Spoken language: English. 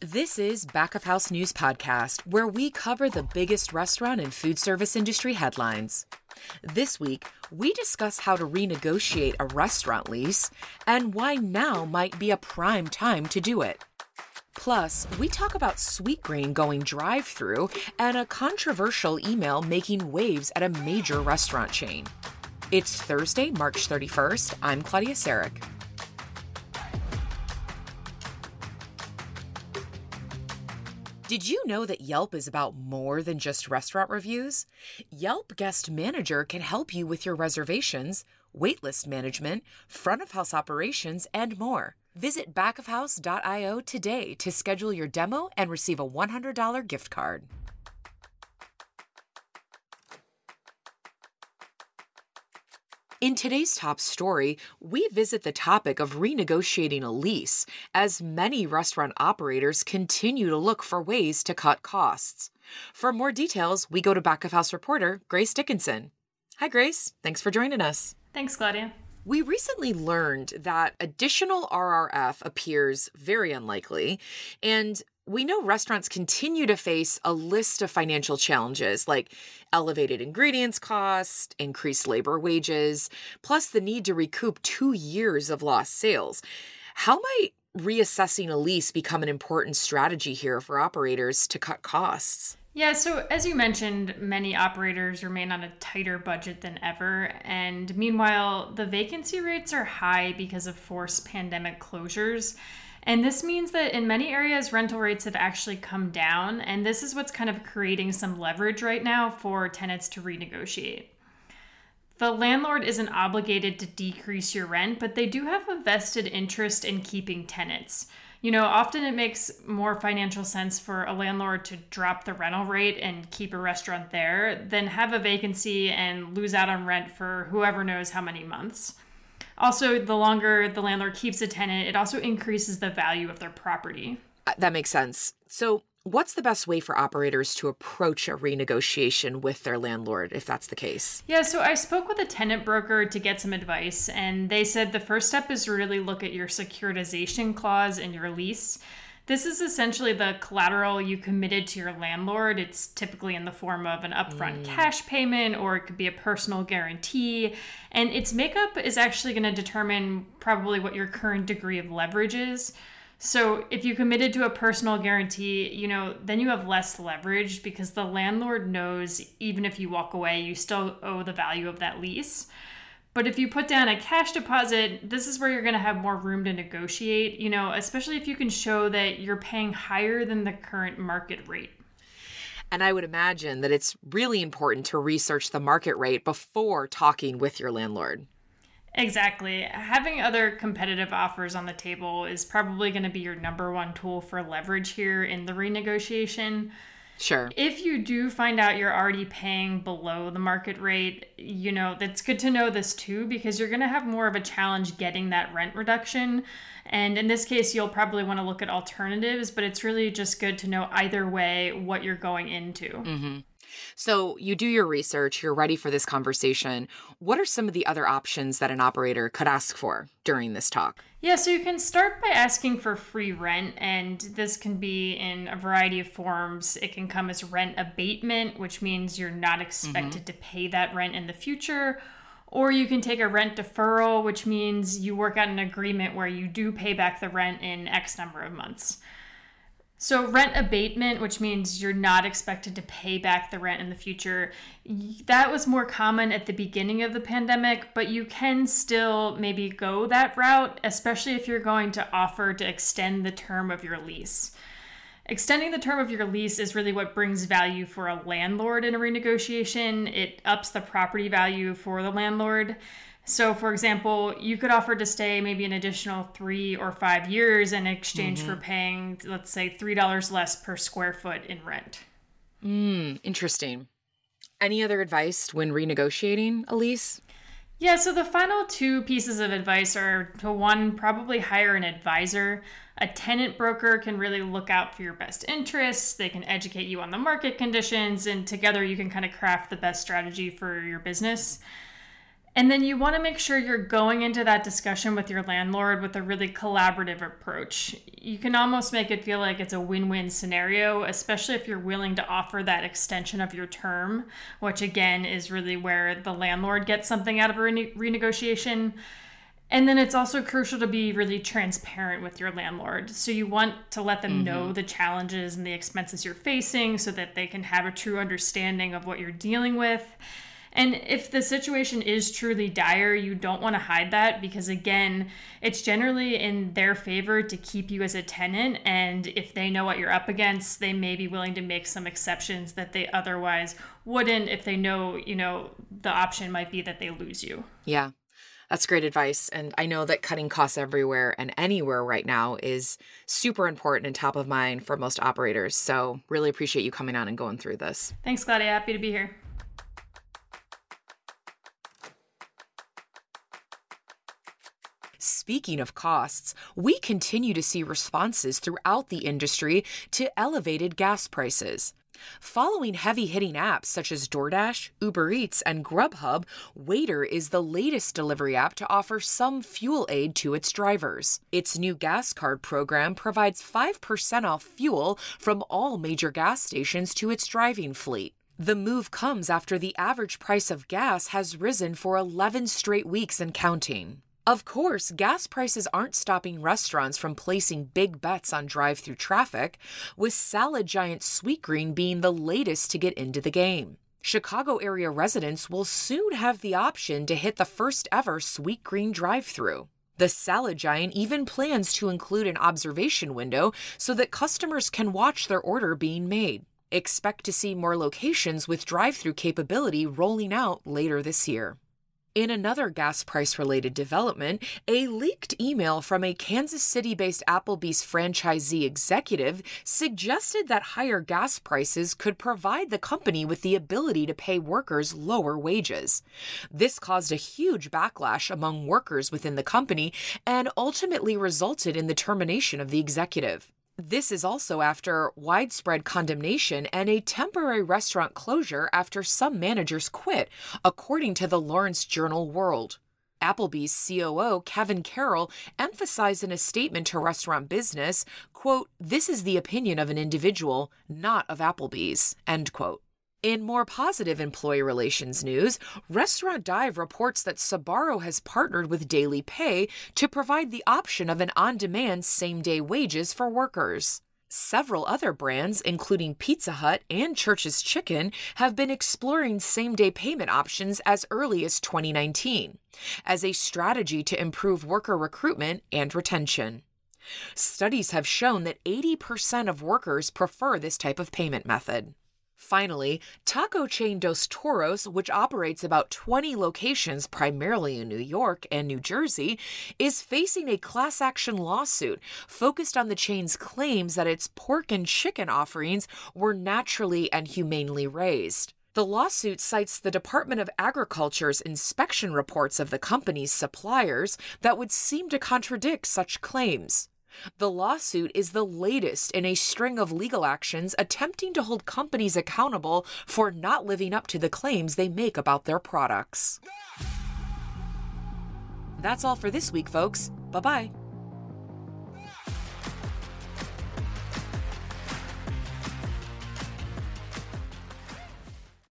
This is Back of House News Podcast, where we cover the biggest restaurant and food service industry headlines. This week, we discuss how to renegotiate a restaurant lease and why now might be a prime time to do it. Plus, we talk about Sweetgreen going drive through and a controversial email making waves at a major restaurant chain. It's Thursday, March 31st. I'm Claudia Sarek. Did you know that Yelp is about more than just restaurant reviews? Yelp Guest Manager can help you with your reservations, waitlist management, front of house operations, and more. Visit backofhouse.io today to schedule your demo and receive a $100 gift card. In today's top story, we visit the topic of renegotiating a lease as many restaurant operators continue to look for ways to cut costs. For more details, we go to back of house reporter Grace Dickinson. Hi, Grace. Thanks for joining us. Thanks, Claudia. We recently learned that additional RRF appears very unlikely, and we know restaurants continue to face a list of financial challenges like elevated ingredients costs, increased labor wages, plus the need to recoup two years of lost sales. How might reassessing a lease become an important strategy here for operators to cut costs? Yeah, so as you mentioned, many operators remain on a tighter budget than ever. And meanwhile, the vacancy rates are high because of forced pandemic closures. And this means that in many areas, rental rates have actually come down. And this is what's kind of creating some leverage right now for tenants to renegotiate. The landlord isn't obligated to decrease your rent, but they do have a vested interest in keeping tenants. You know, often it makes more financial sense for a landlord to drop the rental rate and keep a restaurant there than have a vacancy and lose out on rent for whoever knows how many months. Also, the longer the landlord keeps a tenant, it also increases the value of their property. Uh, that makes sense. So, what's the best way for operators to approach a renegotiation with their landlord if that's the case? Yeah, so I spoke with a tenant broker to get some advice, and they said the first step is really look at your securitization clause in your lease. This is essentially the collateral you committed to your landlord. It's typically in the form of an upfront mm. cash payment or it could be a personal guarantee. And its makeup is actually going to determine probably what your current degree of leverage is. So if you committed to a personal guarantee, you know, then you have less leverage because the landlord knows even if you walk away, you still owe the value of that lease. But if you put down a cash deposit, this is where you're going to have more room to negotiate, you know, especially if you can show that you're paying higher than the current market rate. And I would imagine that it's really important to research the market rate before talking with your landlord. Exactly. Having other competitive offers on the table is probably going to be your number one tool for leverage here in the renegotiation. Sure. If you do find out you're already paying below the market rate, you know, that's good to know this too because you're going to have more of a challenge getting that rent reduction. And in this case, you'll probably want to look at alternatives, but it's really just good to know either way what you're going into. Mm-hmm. So you do your research, you're ready for this conversation. What are some of the other options that an operator could ask for during this talk? Yeah, so you can start by asking for free rent, and this can be in a variety of forms. It can come as rent abatement, which means you're not expected mm-hmm. to pay that rent in the future. Or you can take a rent deferral, which means you work out an agreement where you do pay back the rent in X number of months. So, rent abatement, which means you're not expected to pay back the rent in the future, that was more common at the beginning of the pandemic, but you can still maybe go that route, especially if you're going to offer to extend the term of your lease. Extending the term of your lease is really what brings value for a landlord in a renegotiation. It ups the property value for the landlord. So, for example, you could offer to stay maybe an additional three or five years in exchange mm-hmm. for paying, let's say, $3 less per square foot in rent. Mm, interesting. Any other advice when renegotiating a lease? Yeah, so the final two pieces of advice are to one, probably hire an advisor. A tenant broker can really look out for your best interests. They can educate you on the market conditions, and together you can kind of craft the best strategy for your business. And then you want to make sure you're going into that discussion with your landlord with a really collaborative approach. You can almost make it feel like it's a win win scenario, especially if you're willing to offer that extension of your term, which again is really where the landlord gets something out of a rene- renegotiation. And then it's also crucial to be really transparent with your landlord. So you want to let them mm-hmm. know the challenges and the expenses you're facing so that they can have a true understanding of what you're dealing with. And if the situation is truly dire, you don't want to hide that because, again, it's generally in their favor to keep you as a tenant. And if they know what you're up against, they may be willing to make some exceptions that they otherwise wouldn't if they know, you know, the option might be that they lose you. Yeah. That's great advice. And I know that cutting costs everywhere and anywhere right now is super important and top of mind for most operators. So, really appreciate you coming on and going through this. Thanks, Claudia. Happy to be here. Speaking of costs, we continue to see responses throughout the industry to elevated gas prices. Following heavy hitting apps such as DoorDash, Uber Eats, and Grubhub, Waitr is the latest delivery app to offer some fuel aid to its drivers. Its new gas card program provides 5% off fuel from all major gas stations to its driving fleet. The move comes after the average price of gas has risen for 11 straight weeks and counting. Of course, gas prices aren't stopping restaurants from placing big bets on drive through traffic, with salad giant Sweetgreen being the latest to get into the game. Chicago area residents will soon have the option to hit the first ever Sweetgreen drive through. The salad giant even plans to include an observation window so that customers can watch their order being made. Expect to see more locations with drive through capability rolling out later this year. In another gas price related development, a leaked email from a Kansas City based Applebee's franchisee executive suggested that higher gas prices could provide the company with the ability to pay workers lower wages. This caused a huge backlash among workers within the company and ultimately resulted in the termination of the executive. This is also after widespread condemnation and a temporary restaurant closure after some managers quit, according to the Lawrence Journal World. Applebee's COO Kevin Carroll emphasized in a statement to Restaurant Business, quote, "This is the opinion of an individual, not of Applebee's." End quote. In more positive employee relations news, Restaurant Dive reports that Sbarro has partnered with Daily Pay to provide the option of an on demand same day wages for workers. Several other brands, including Pizza Hut and Church's Chicken, have been exploring same day payment options as early as 2019 as a strategy to improve worker recruitment and retention. Studies have shown that 80% of workers prefer this type of payment method. Finally, taco chain Dos Toros, which operates about 20 locations primarily in New York and New Jersey, is facing a class action lawsuit focused on the chain's claims that its pork and chicken offerings were naturally and humanely raised. The lawsuit cites the Department of Agriculture's inspection reports of the company's suppliers that would seem to contradict such claims. The lawsuit is the latest in a string of legal actions attempting to hold companies accountable for not living up to the claims they make about their products. That's all for this week, folks. Bye bye.